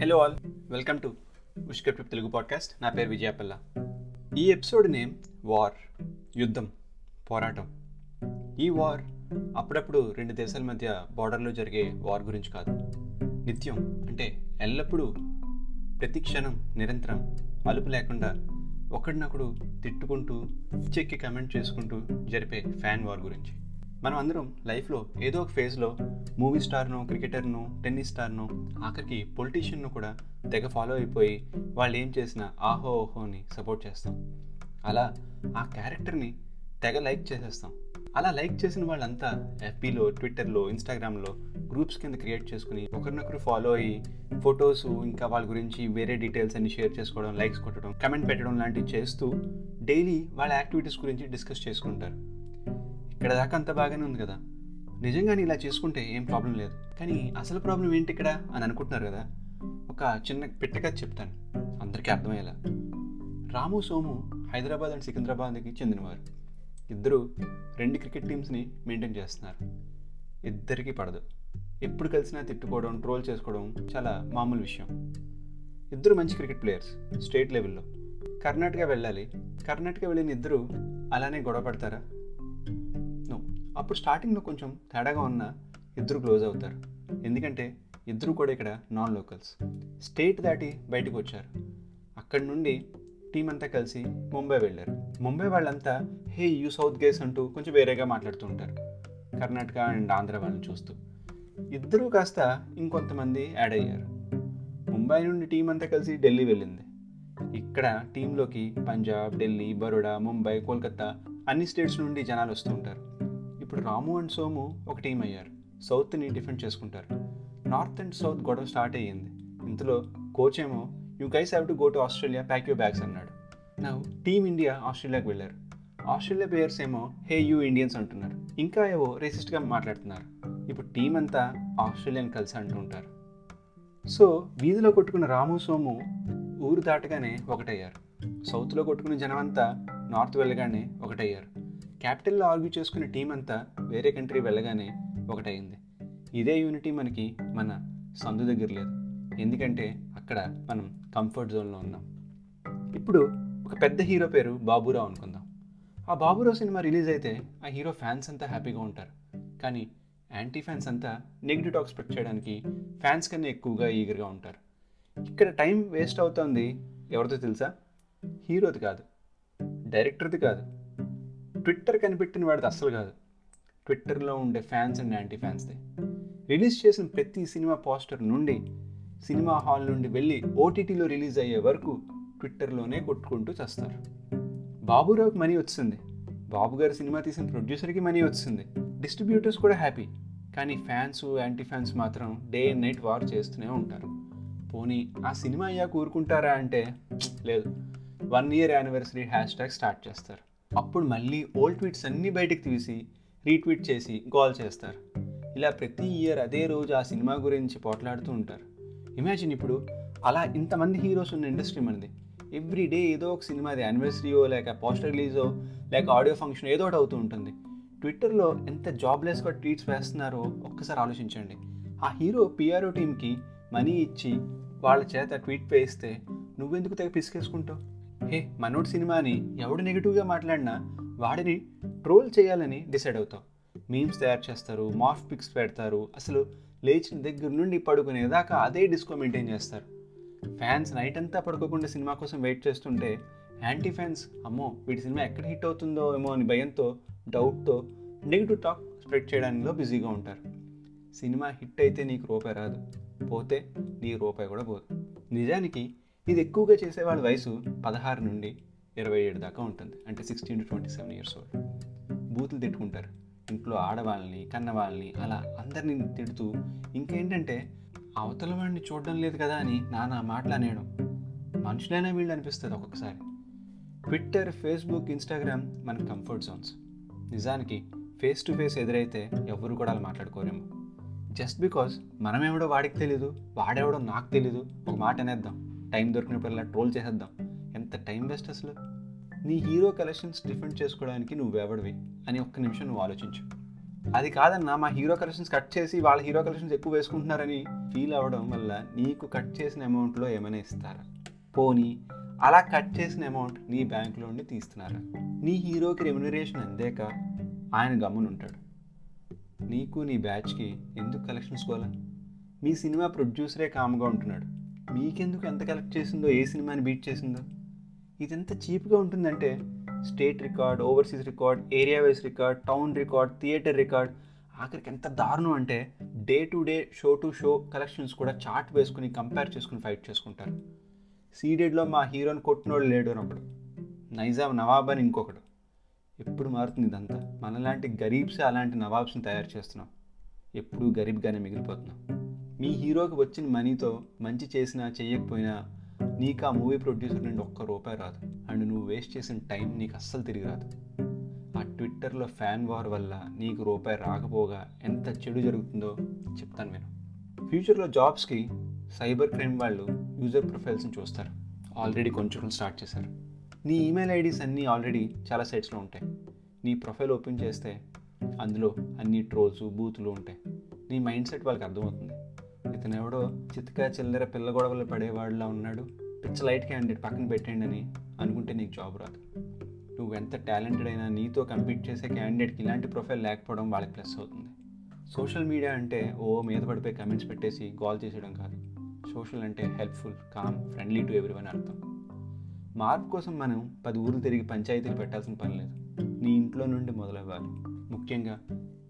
Hello all welcome to ఉష్కర్ trip Telugu podcast నా పేరు విజయపల్ల. ఈ ఎపిసోడ్ నేమ్ వార్ యుద్ధం పోరాటం. ఈ వార్ అప్పుడప్పుడు రెండు దేశాల మధ్య బార్డర్లో జరిగే వార్ గురించి కాదు. నిత్యం అంటే ఎల్లప్పుడూ ప్రతి క్షణం నిరంతరం అలుపు లేకుండా ఒకడినొకడు తిట్టుకుంటూ చెక్కి కమెంట్ చేసుకుంటూ జరిపే ఫ్యాన్ వార్ గురించి. మనం అందరం లైఫ్లో ఏదో ఒక ఫేజ్లో మూవీ స్టార్ను క్రికెటర్ను టెన్నిస్ స్టార్ను ఆఖరికి పొలిటీషియన్ను కూడా తెగ ఫాలో అయిపోయి వాళ్ళు ఏం చేసినా ఆహో ఓహోని సపోర్ట్ చేస్తాం. అలా ఆ క్యారెక్టర్ని తెగ లైక్ చేసేస్తాం. అలా లైక్ చేసిన వాళ్ళంతా ఎఫ్బీలో ట్విట్టర్లో ఇన్స్టాగ్రామ్లో గ్రూప్స్ కింద క్రియేట్ చేసుకుని ఒకరినొకరు ఫాలో అయ్యి ఫొటోస్ ఇంకా వాళ్ళ గురించి వేరే డీటెయిల్స్ అన్ని షేర్ చేసుకోవడం లైక్స్ కొట్టడం కమెంట్ పెట్టడం లాంటివి చేస్తూ డైలీ వాళ్ళ యాక్టివిటీస్ గురించి డిస్కస్ చేసుకుంటారు. ఇక్కడ దాకా అంత బాగానే ఉంది కదా. నిజంగానే ఇలా చేసుకుంటే ఏం ప్రాబ్లం లేదు. కానీ అసలు ప్రాబ్లం ఏంటి ఇక్కడ అని అనుకుంటున్నారు కదా. ఒక చిన్న పిట్టగా చెప్తాను. అందరికీ అర్థమయ్యేలా. రాము సోము హైదరాబాద్ అండ్ సికింద్రాబాద్కి చెందినవారు. ఇద్దరు రెండు క్రికెట్ టీమ్స్ని మెయింటైన్ చేస్తున్నారు. ఇద్దరికీ పడదు. ఎప్పుడు కలిసినా తిట్టుకోవడం ట్రోల్ చేసుకోవడం చాలా మామూలు విషయం. ఇద్దరు మంచి క్రికెట్ ప్లేయర్స్ స్టేట్ లెవెల్లో. కర్ణాటక వెళ్ళాలి. కర్ణాటక వెళ్ళిన ఇద్దరు అలానే గొడవ పడతారా? అప్పుడు స్టార్టింగ్లో కొంచెం తేడాగా ఉన్న ఇద్దరు క్లోజ్ అవుతారు. ఎందుకంటే ఇద్దరు కూడా ఇక్కడ నాన్ లోకల్స్. స్టేట్ దాటి బయటకు వచ్చారు. అక్కడి నుండి టీం అంతా కలిసి ముంబై వెళ్ళారు. ముంబై వాళ్ళంతా హే యూ సౌత్ గేస్ అంటూ కొంచెం వేరేగా మాట్లాడుతూ ఉంటారు. కర్ణాటక అండ్ ఆంధ్ర వాళ్ళని చూస్తూ. ఇద్దరూ కాస్త ఇంకొంతమంది యాడ్ అయ్యారు. ముంబై నుండి టీం అంతా కలిసి ఢిల్లీ వెళ్ళింది. ఇక్కడ టీంలోకి పంజాబ్ ఢిల్లీ బరోడా ముంబై కోల్కతా అన్ని స్టేట్స్ నుండి జనాలు వస్తూ ఉంటారు. ఇప్పుడు రాము అండ్ సోము ఒక టీం అయ్యారు. సౌత్ని డిఫెండ్ చేసుకుంటారు. నార్త్ అండ్ సౌత్ గొడవ స్టార్ట్ అయ్యింది. ఇంతలో కోచ్ ఏమో you guys have to go to Australia pack you bags అన్నాడు. నా టీమ్ ఇండియా ఆస్ట్రేలియాకి వెళ్ళారు. ఆస్ట్రేలియా ప్లేయర్స్ ఏమో హే యూ ఇండియన్స్ అంటున్నారు. ఇంకా ఏవో రేసిస్ట్గా మాట్లాడుతున్నారు. ఇప్పుడు టీం అంతా ఆస్ట్రేలియన్ కలిసి అంటుంటారు సో వీధిలో కొట్టుకున్న రాము సోము ఊరు దాటగానే ఒకటయ్యారు. సౌత్లో కొట్టుకున్న జనం అంతా నార్త్ వెళ్ళగానే ఒకటయ్యారు. క్యాపిటల్లో ఆర్గ్యూ చేసుకునే టీం అంతా వేరే కంట్రీ వెళ్ళగానే ఒకటైంది ఇదే యూనిటీ మనకి మన సందు దగ్గర లేదు. ఎందుకంటే అక్కడ మనం కంఫర్ట్ జోన్లో ఉన్నాం. ఇప్పుడు ఒక పెద్ద హీరో పేరు బాబురావు అనుకుందాం. ఆ బాబురావు సినిమా రిలీజ్ అయితే ఆ హీరో ఫ్యాన్స్ అంతా హ్యాపీగా ఉంటారు. కానీ యాంటీ ఫ్యాన్స్ అంతా నెగిటివ్ టాక్ స్ప్రెడ్ చేయడానికి ఫ్యాన్స్ కన్నా ఎక్కువగా ఈగర్గా ఉంటారు. ఇక్కడ టైం వేస్ట్ అవుతుంది ఎవరితో తెలుసా? హీరోది కాదు. డైరెక్టర్ది కాదు. ట్విట్టర్ కనిపెట్టిన వాడిది అస్సలు కాదు. ట్విట్టర్లో ఉండే ఫ్యాన్స్ అండ్ యాంటీ ఫ్యాన్స్ది రిలీజ్ చేసిన ప్రతి సినిమా పోస్టర్ నుండి సినిమా హాల్ నుండి వెళ్ళి ఓటీటీలో రిలీజ్ అయ్యే వరకు ట్విట్టర్లోనే కొట్టుకుంటూ చేస్తారు. బాబురావుకి మనీ వచ్చింది బాబు గారు సినిమా తీసిన ప్రొడ్యూసర్కి మనీ వచ్చింది డిస్ట్రిబ్యూటర్స్ కూడా హ్యాపీ కానీ ఫ్యాన్స్ యాంటీ ఫ్యాన్స్ మాత్రం డే అండ్ నైట్ వార్ చేస్తూనే ఉంటారు. పోనీ ఆ సినిమా అయ్యాక ఊరుకుంటారా అంటే లేదు. One year anniversary hashtag start చేస్తారు. అప్పుడు మళ్ళీ ఓల్డ్ ట్వీట్స్ అన్నీ బయటకు తీసి రీట్వీట్ చేసి గోల్ చేస్తారు. ఇలా ప్రతి ఇయర్ అదే రోజు ఆ సినిమా గురించి పోట్లాడుతూ ఉంటారు. ఇమాజిన్ ఇప్పుడు అలా ఇంతమంది హీరోస్ ఉన్న ఇండస్ట్రీ మనది. ఎవ్రీ డే ఏదో ఒక సినిమాది యానివర్సరీయో లేక పోస్టర్ రిలీజో లేక ఆడియో ఫంక్షన్ ఏదో ఒకటి అవుతూ ఉంటుంది. ట్విట్టర్లో ఎంత జాబ్లెస్గా ట్వీట్స్ వేస్తున్నారో ఒక్కసారి ఆలోచించండి. ఆ హీరో పిఆర్ఓ టీంకి మనీ ఇచ్చి వాళ్ళ చేత ట్వీట్ వేయిస్తే నువ్వెందుకు తెగ పిసికేసుకుంటావు? హే మనోడ్ సినిమాని ఎవడు నెగిటివ్గా మాట్లాడినా వాడిని ట్రోల్ చేయాలని డిసైడ్ అవుతాం. మీమ్స్ తయారు చేస్తారు మాఫ్ పిక్స్ పెడతారు అసలు లేచిన దగ్గర నుండి పడుకునేదాకా అదే డిస్కో మెయింటైన్ చేస్తారు. ఫ్యాన్స్ నైట్ అంతా పడుకోకుండా సినిమా కోసం వెయిట్ చేస్తుంటే యాంటీ ఫ్యాన్స్ అమ్మో వీటి సినిమా ఎక్కడ హిట్ అవుతుందో ఏమో అని భయంతో డౌట్తో నెగిటివ్ టాక్ స్ప్రెడ్ చేయడంలో బిజీగా ఉంటారు. సినిమా హిట్ అయితే నీకు రూపాయి రాదు పోతే నీ రూపాయి కూడా పోదు. నిజానికి ఇది ఎక్కువగా చేసే వాళ్ళ వయసు పదహారు నుండి ఇరవై ఏడు దాకా ఉంటుంది. అంటే sixteen to twenty seven years old బూతులు తిట్టుకుంటారు. ఇంట్లో ఆడవాళ్ళని కన్నవాళ్ళని అలా అందరినీ తిడుతూ ఇంకేంటంటే అవతల వాడిని చూడడం లేదు కదా అని నానా మాటలు అనేయడం. మనుషులైనా వీళ్ళు అనిపిస్తుంది ఒక్కొక్కసారి. ట్విట్టర్ ఫేస్బుక్ ఇన్స్టాగ్రామ్ మన కంఫర్ట్ జోన్స్ నిజానికి ఫేస్ టు ఫేస్ ఎదురైతే ఎవరు కూడా అలా మాట్లాడుకోరేమో. జస్ట్ బికాజ్ మనమేమిడో వాడికి తెలీదు వాడేవడో నాకు తెలీదు ఒక మాట అనేద్దాం. టైం దొరికినప్పుడల్లా ట్రోల్ చేసేద్దాం. ఎంత టైం వేస్ట్ అసలు? నీ హీరో కలెక్షన్స్ డిఫెండ్ చేసుకోవడానికి నువ్వెవడివి అని ఒక్క నిమిషం నువ్వు ఆలోచించు. అది కాదన్నా మా హీరో కలెక్షన్స్ కట్ చేసి వాళ్ళ హీరో కలెక్షన్స్ ఎక్కువ వేసుకుంటున్నారని ఫీల్ అవ్వడం వల్ల నీకు కట్ చేసిన అమౌంట్లో ఏమైనా ఇస్తారా? పోనీ అలా కట్ చేసిన అమౌంట్ నీ బ్యాంకులో నుండి తీస్తున్నారా? నీ హీరోకి రెమ్యునరేషన్ అందాక ఆయన గమ్మునుంటాడు. నీకు నీ బ్యాచ్కి ఎందుకు కలెక్షన్స్ కోలా మీ సినిమా ప్రొడ్యూసరే కామ్గా ఉంటున్నాడు. మీకెందుకు ఎంత కలెక్ట్ చేసిందో ఏ సినిమాని బీట్ చేసిందో? ఇది ఎంత చీప్గా ఉంటుందంటే state record overseas record area wise record town record theatre record. ఆఖరికి ఎంత దారుణం అంటే day to day show to show collections కూడా చార్ట్ వేసుకుని కంపేర్ చేసుకుని ఫైట్ చేసుకుంటారు. సీడెడ్లో మా హీరోని కొట్టినోడు లేడు అన్నప్పుడు. నైజాం నవాబ్ అని ఇంకొకడు. ఎప్పుడు మారుతుంది ఇదంతా? మనలాంటి గరీబ్సే అలాంటి నవాబ్స్ని తయారు చేస్తున్నాం. ఎప్పుడూ గరీబ్గానే మిగిలిపోతున్నాం. మీ హీరోకి వచ్చిన మనీతో మంచి చేసినా చెయ్యకపోయినా నీకు ఆ మూవీ ప్రొడ్యూసర్ నుండి ఒక్క రూపాయి రాదు. అండ్ నువ్వు వేస్ట్ చేసిన టైం నీకు అస్సలు తిరిగి రాదు. ఆ ట్విట్టర్లో ఫ్యాన్ వార్ వల్ల నీకు రూపాయి రాకపోగా ఎంత చెడు జరుగుతుందో చెప్తాను నేను ఫ్యూచర్లో జాబ్స్కి సైబర్ క్రైమ్ వాళ్ళు యూజర్ ప్రొఫైల్స్ని చూస్తారు. ఆల్రెడీ కొంచెం స్టార్ట్ చేశారు. నీ ఈమెయిల్ ఐడీస్ అన్నీ ఆల్రెడీ చాలా సైట్స్లో ఉంటాయి. నీ ప్రొఫైల్ ఓపెన్ చేస్తే అందులో అన్ని ట్రోల్స్ బూతులు ఉంటాయి. నీ మైండ్ సెట్ వాళ్ళకి అర్థమవుతుంది. ఇతను ఎవడో? చిత్కా చిల్లర పిల్ల గొడవలు పడేవాడిలా ఉన్నాడు. పిచ్చ లైట్ క్యాండిడేట్ పక్కన పెట్టండి అని అనుకుంటే నీకు జాబ్ రాదు. నువ్వు ఎంత టాలెంటెడ్ అయినా నీతో కంపీట్ చేసే క్యాండిడేట్కి ఇలాంటి ప్రొఫైల్ లేకపోవడం వాళ్ళకి ప్లస్ అవుతుంది. సోషల్ మీడియా అంటే ఓ మీద పడిపోయి కమెంట్స్ పెట్టేసి గోల్ చేసేయడం కాదు. సోషల్ అంటే helpful calm friendly to everyone అర్థం. మార్పు కోసం మనం పది ఊర్లు తిరిగి పంచాయతీలు పెట్టాల్సిన పని లేదు. నీ ఇంట్లో నుండి మొదలవ్వాలి. ముఖ్యంగా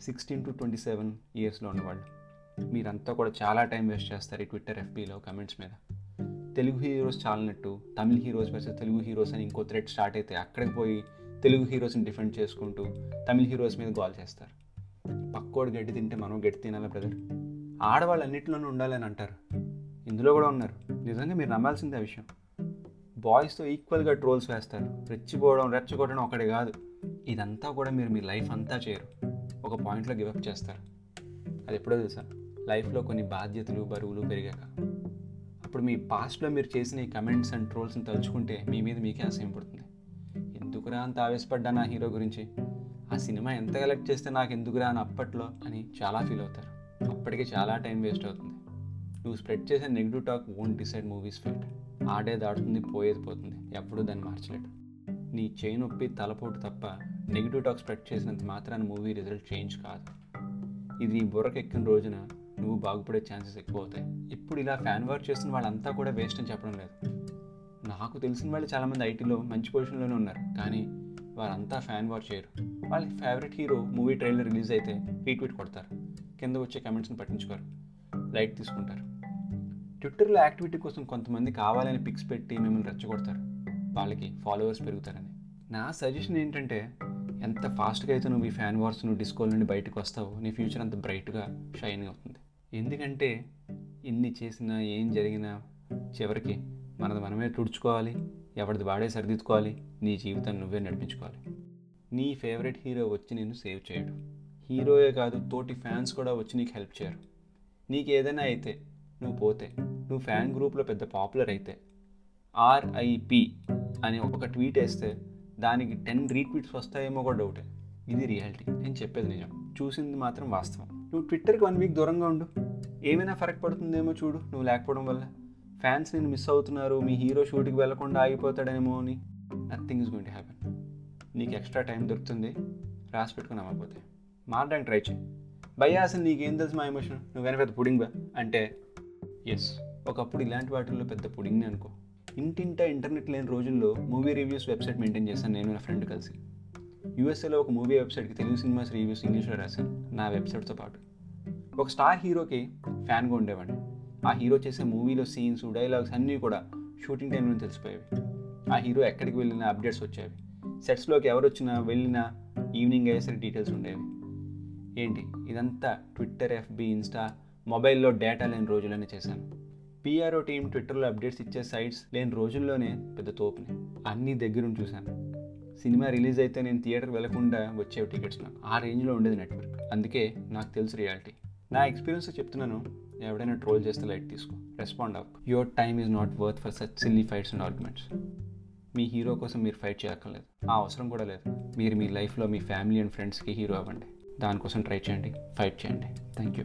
సిక్స్టీన్ టు ట్వంటీ సెవెన్ ఇయర్స్లో ఉన్నవాళ్ళు. మీరంతా కూడా చాలా టైం వేస్ట్ చేస్తారు ఈ ట్విట్టర్ ఎఫ్బీలో కమెంట్స్ మీద. తెలుగు హీరోస్ చాలినట్టు తమిళ హీరోస్ వర్సెస్ తెలుగు హీరోస్ అని ఇంకో థ్రెడ్ స్టార్ట్ అయితే అక్కడికి పోయి తెలుగు హీరోస్ని డిఫెండ్ చేసుకుంటూ తమిళ హీరోస్ మీద గోల్ చేస్తారు. పక్కోడు గడ్డి తింటే మనం గడ్డి తినాలా బ్రదర్ ఆడవాళ్ళు అన్నింటిలోనూ ఉండాలని అంటారు. ఇందులో కూడా ఉన్నారు. నిజంగా మీరు నమ్మాల్సిందే ఆ విషయం. బాయ్స్తో ఈక్వల్గా ట్రోల్స్ వేస్తారు. రెచ్చిపోవడం రెచ్చగొట్టడం ఒకటే కాదు. ఇదంతా కూడా మీరు మీ లైఫ్ అంతా చేయరు. ఒక పాయింట్లో గివప్ చేస్తారు. అది ఎప్పుడో తెలుసా? లైఫ్లో కొన్ని బాధ్యతలు బరువులు పెరిగాక. అప్పుడు మీ పాస్ట్లో మీరు చేసిన ఈ కమెంట్స్ అండ్ ట్రోల్స్ని తలుచుకుంటే మీ మీద మీకే అసహ్యం పడుతుంది. ఎందుకురా అంత ఆవేశపడ్డా నా హీరో గురించి? ఆ సినిమా ఎంత కలెక్ట్ చేస్తే నాకు ఎందుకురా అని అప్పట్లో అని చాలా ఫీల్ అవుతారు. అప్పటికే చాలా టైం వేస్ట్ అవుతుంది. నువ్వు స్ప్రెడ్ చేసే negative talk won't decide movie's fate ఆడే దాడుతుంది పోయేది పోతుంది. ఎప్పుడూ దాన్ని మార్చలేడు. నీ చేయి నొప్పి తలపోటు తప్ప నెగిటివ్ టాక్ స్ప్రెడ్ చేసినంత మాత్రాన మూవీ రిజల్ట్ చేంజ్ కాదు. ఇది నీ రోజున నువ్వు బాగుపడే ఛాన్సెస్ ఎక్కువ అవుతాయి ఇప్పుడు ఇలా ఫ్యాన్ వర్క్ చేస్తున్న వాళ్ళంతా కూడా వేస్ట్ అని చెప్పడం లేదు. నాకు తెలిసిన వాళ్ళు చాలామంది ఐటీలో మంచి పొజిషన్లోనే ఉన్నారు. కానీ వారంతా ఫ్యాన్ వార్ చేయరు. వాళ్ళ favourite hero movie trailer release అయితే రీట్వీట్ కొడతారు. కింద వచ్చే కమెంట్స్ని పట్టించుకోరు. లైట్ తీసుకుంటారు. ట్విట్టర్లో యాక్టివిటీ కోసం కొంతమంది కావాలని పిక్స్ పెట్టి మిమ్మల్ని రెచ్చగొడతారు. వాళ్ళకి ఫాలోవర్స్ పెరుగుతారని. నా సజెషన్ ఏంటంటే ఎంత ఫాస్ట్గా అయితే నువ్వు ఈ ఫ్యాన్ వార్స్ నువ్వు డిస్కోల్ నుండి బయటకు వస్తావో నీ ఫ్యూచర్ అంత బ్రైట్గా షైన్ అవుతుంది. ఎందుకంటే ఎన్ని చేసినా ఏం జరిగినా చివరికి మనది మనమే తుడుచుకోవాలి ఎవరిది వాడే సరిదిద్దుకోవాలి నీ జీవితాన్ని నువ్వే నడిపించుకోవాలి. నీ ఫేవరెట్ హీరో వచ్చి నేను సేవ్ చేయడు. హీరోయే కాదు తోటి ఫ్యాన్స్ కూడా వచ్చి నీకు హెల్ప్ చేయరు. నీకు ఏదైనా అయితే నువ్వు పోతే నువ్వు ఫ్యాన్ గ్రూప్లో పెద్ద పాపులర్ అయితే ఆర్ఐపి అని ఒక ట్వీట్ వేస్తే దానికి టెన్ రీట్వీట్స్ వస్తాయేమో కూడా డౌటే. ఇది రియాలిటీ. నేను చెప్పేది నిజం. చూసింది మాత్రం వాస్తవం. నువ్వు ట్విట్టర్కి వన్ వీక్ దూరంగా ఉండు. ఏమైనా ఫరక్ పడుతుందేమో చూడు నువ్వు లేకపోవడం వల్ల. ఫ్యాన్స్ నేను మిస్ అవుతున్నారు మీ హీరో షూట్కి వెళ్ళకుండా ఆగిపోతాడేమో అని. Nothing is going to happen నీకు ఎక్స్ట్రా టైం దొరుకుతుంది రాసి పెట్టుకుని అమ్మకపోతే మారడానికి ట్రై చేయి. భయ్యా అసలు నీకేం తెలుసు మా ఎమోషన్ నువ్వేనా పెద్ద పుడింగ్ బా అంటే ఎస్ ఒకప్పుడు ఇలాంటి వాటిల్లో పెద్ద పుడింగ్ని అనుకో. ఇంటింటా ఇంటర్నెట్ లేని రోజుల్లో మూవీ రివ్యూస్ వెబ్సైట్ మెయింటైన్ చేశాను నేను నా ఫ్రెండ్ కలిసి. యూఎస్ఏలో ఒక మూవీ వెబ్సైట్కి తెలుగు సినిమాస్ రివ్యూస్ ఇంగ్లీష్లో రాశాను నా వెబ్సైట్తో పాటు. ఒక స్టార్ హీరోకి ఫ్యాన్గా ఉండేవాడిని. ఆ హీరో చేసే మూవీలో సీన్స్ డైలాగ్స్ అన్నీ కూడా షూటింగ్ టైంలో తెలిసిపోయేవి. ఆ హీరో ఎక్కడికి వెళ్ళినా అప్డేట్స్ వచ్చేవి. సెట్స్లోకి ఎవరు వచ్చినా వెళ్ళినా ఈవినింగ్ అయ్యేసరికి డీటెయిల్స్ ఉండేవి. ఏంటి? ఇదంతా ట్విట్టర్ ఎఫ్బి ఇన్స్టా మొబైల్లో డేటా లేని రోజులనే చేశాను. పిఆర్ఓ టీం ట్విట్టర్లో అప్డేట్స్ ఇచ్చే సైట్స్ లేని రోజుల్లోనే పెద్ద తోపుని అన్నీ దగ్గరుండి చూశాను. సినిమా రిలీజ్ అయితే నేను థియేటర్ వెళ్ళకుండా వచ్చేవి టికెట్స్ నాకు. ఆ రేంజ్లో ఉండేది నెట్వర్క్ అందుకే నాకు తెలుసు రియాలిటీ నా ఎక్స్పీరియన్స్ చెప్తున్నాను ఎవడైనా ట్రోల్ చేస్తే లైట్ తీసుకో. రెస్పాండ్ అవ్వ. Your time is not worth for such silly fights and arguments me hero కోసం మీరు ఫైట్ చేయక్కర్లేదు. ఆ అవసరం కూడా లేదు. మీరు మీ లైఫ్లో మీ ఫ్యామిలీ అండ్ ఫ్రెండ్స్కి హీరో అవ్వండి. దానికోసం ట్రై చేయండి. ఫైట్ చేయండి. థ్యాంక్ యూ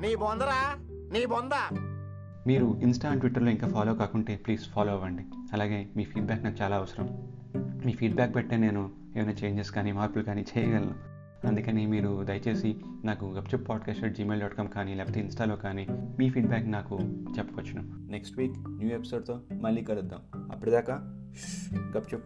నీ బొందరా? నీ బొంద? మీరు ఇన్స్టా అండ్ ట్విట్టర్లో ఇంకా ఫాలో కాకుంటే ప్లీజ్ ఫాలో అవ్వండి. అలాగే మీ ఫీడ్బ్యాక్ నాకు చాలా అవసరం. మీ ఫీడ్బ్యాక్ పెట్టే నేను ఏమైనా చేంజెస్ కానీ మార్పులు కానీ చేయగలను. అందుకని మీరు దయచేసి నాకు Gupchup podcast at Gmail dot com కానీ లేకపోతే ఇన్స్టాలో కానీ మీ ఫీడ్బ్యాక్ నాకు చెప్పవచ్చును. నెక్స్ట్ వీక్ న్యూ ఎపిసోడ్తో మళ్ళీ కలుద్దాం. అప్పటిదాకా గప్చుప్